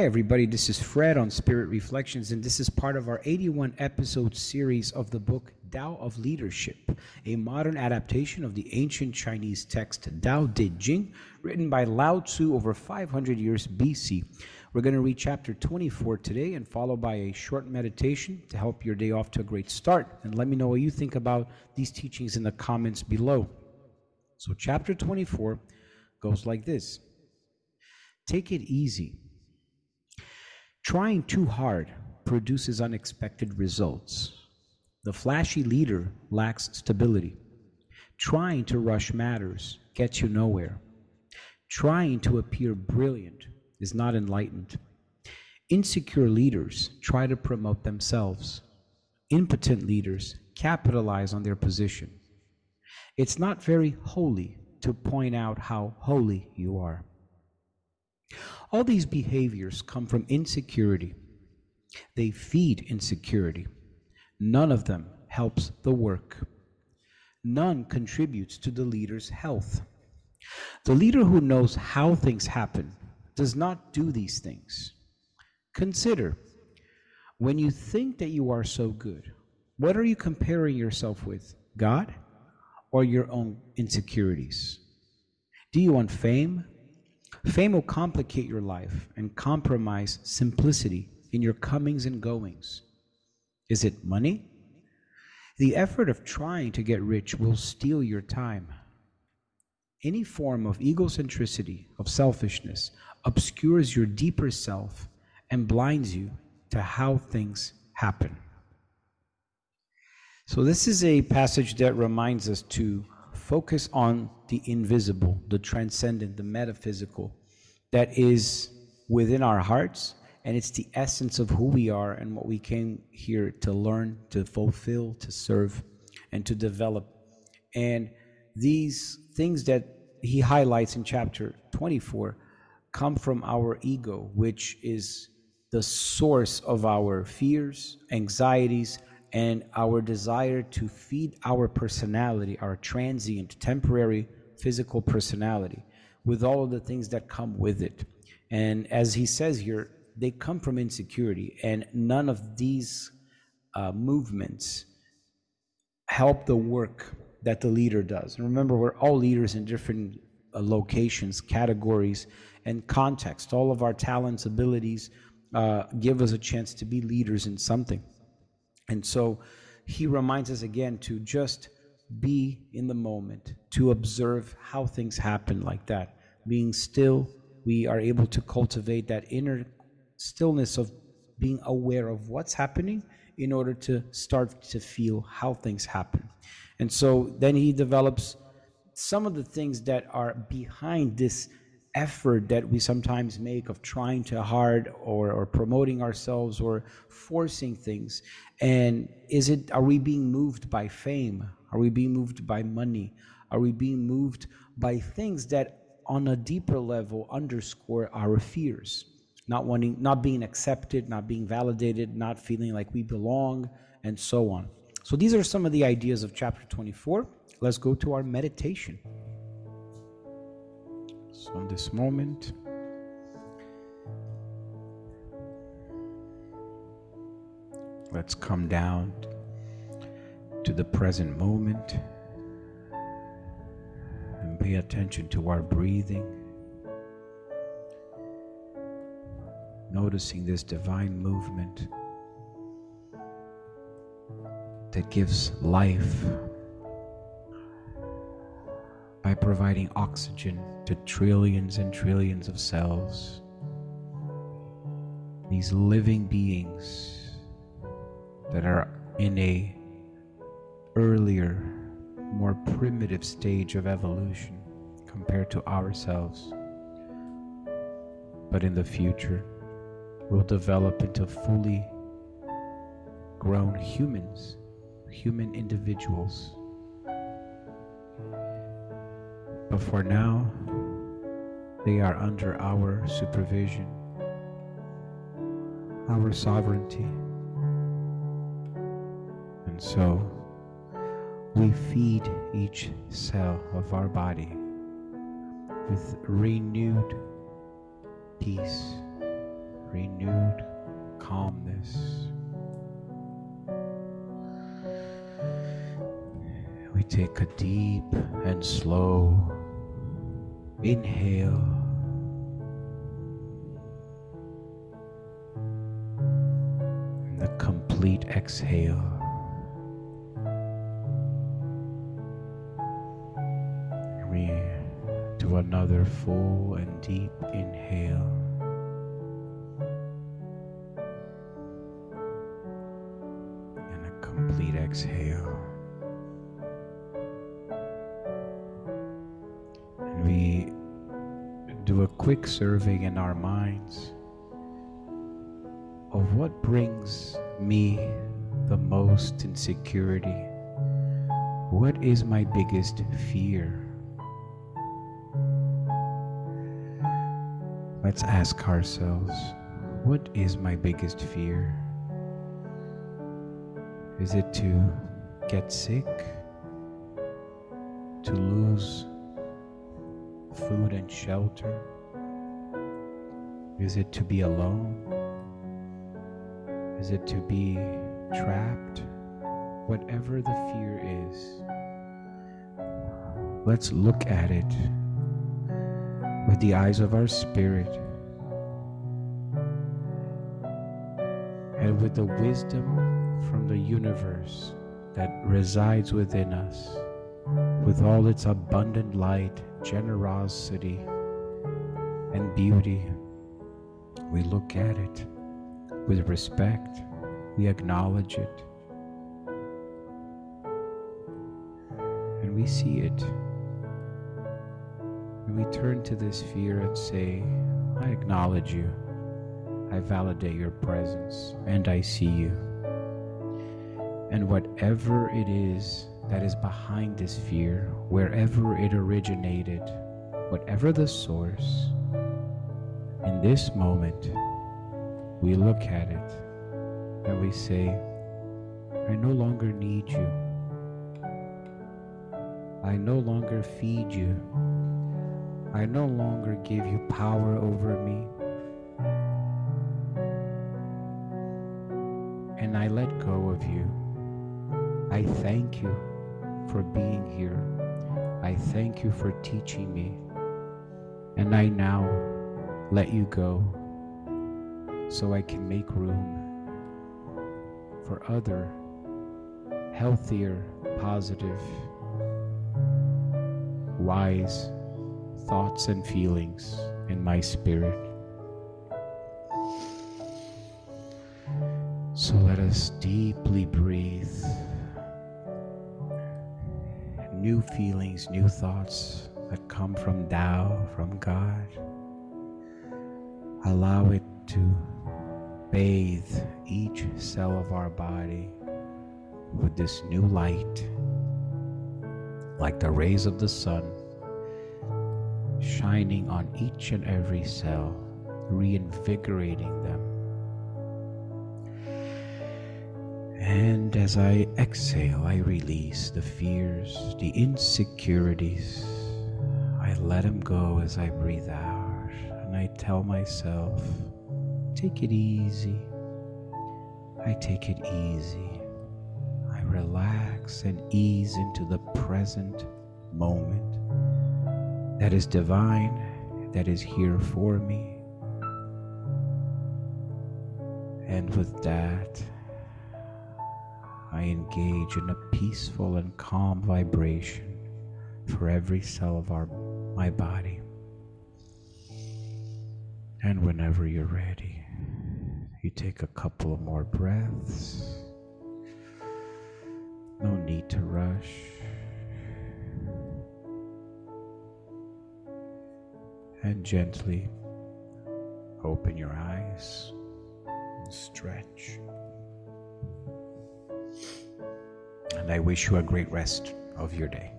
Hi, everybody. This is Fred on Spirit Reflections, and this is part of our 81 episode series of the book Tao of Leadership, a modern adaptation of the ancient Chinese text Tao Te Ching, written by Lao Tzu over 500 years BC. We're going to read chapter 24 today and followed by a short meditation to help your day off to a great start. And let me know what you think about these teachings in the comments below. So, chapter 24 goes like this Take it easy. Trying too hard produces unexpected results. The flashy leader lacks stability. Trying to rush matters gets you nowhere. Trying to appear brilliant is not enlightened. Insecure leaders try to promote themselves. Impotent leaders capitalize on their position. It's not very holy to point out how holy you are. All these behaviors come from insecurity. They feed insecurity. None of them helps the work. None contributes to the leader's health. The leader who knows how things happen does not do these things. Consider when you think that you are so good, what are you comparing yourself with? God or your own insecurities? Do you want fame? Fame will complicate your life and compromise simplicity in your comings and goings. Is it money? The effort of trying to get rich will steal your time. Any form of egocentricity, of selfishness, obscures your deeper self and blinds you to how things happen. So, this is a passage that reminds us to focus on the invisible, the transcendent, the metaphysical that is within our hearts. And it's the essence of who we are and what we came here to learn, to fulfill, to serve, and to develop. And these things that he highlights in chapter 24 come from our ego, which is the source of our fears, anxieties, and our desire to feed our personality, our transient, temporary physical personality, with all of the things that come with it. And as he says here, they come from insecurity, and none of these uh, movements help the work that the leader does. And remember, we're all leaders in different uh, locations, categories, and context. All of our talents, abilities uh, give us a chance to be leaders in something. And so he reminds us again to just be in the moment, to observe how things happen like that. Being still, we are able to cultivate that inner stillness of being aware of what's happening in order to start to feel how things happen. And so then he develops some of the things that are behind this effort that we sometimes make of trying to hard or, or promoting ourselves or forcing things. And is it are we being moved by fame? Are we being moved by money? Are we being moved by things that on a deeper level underscore our fears? Not wanting not being accepted not being validated not feeling like we belong and so on. So these are some of the ideas of chapter 24 let's go to our meditation so, in this moment, let's come down to the present moment and pay attention to our breathing. Noticing this divine movement that gives life by providing oxygen to trillions and trillions of cells. These living beings that are in a earlier, more primitive stage of evolution compared to ourselves. But in the future, will develop into fully grown humans, human individuals But for now, they are under our supervision, our sovereignty. And so we feed each cell of our body with renewed peace, renewed calmness. We take a deep and slow inhale. And a complete exhale. We do another full and deep inhale. And a complete exhale. Quick survey in our minds of what brings me the most insecurity. What is my biggest fear? Let's ask ourselves what is my biggest fear? Is it to get sick? To lose food and shelter? Is it to be alone? Is it to be trapped? Whatever the fear is, let's look at it with the eyes of our spirit and with the wisdom from the universe that resides within us, with all its abundant light, generosity, and beauty. We look at it with respect, we acknowledge it, and we see it. And we turn to this fear and say, I acknowledge you. I validate your presence and I see you. And whatever it is that is behind this fear, wherever it originated, whatever the source, in this moment, we look at it and we say, I no longer need you. I no longer feed you. I no longer give you power over me. And I let go of you. I thank you for being here. I thank you for teaching me. And I now let you go so I can make room for other healthier, positive, wise thoughts and feelings in my spirit. So let us deeply breathe. New feelings, new thoughts that come from Tao, from God. Allow it to bathe each cell of our body with this new light, like the rays of the sun, shining on each and every cell, reinvigorating them. And as I exhale, I release the fears, the insecurities. I let them go as I breathe out. And I tell myself, take it easy. I take it easy. I relax and ease into the present moment that is divine, that is here for me. And with that, I engage in a peaceful and calm vibration for every cell of our, my body. And whenever you're ready, you take a couple of more breaths. No need to rush. And gently open your eyes and stretch. And I wish you a great rest of your day.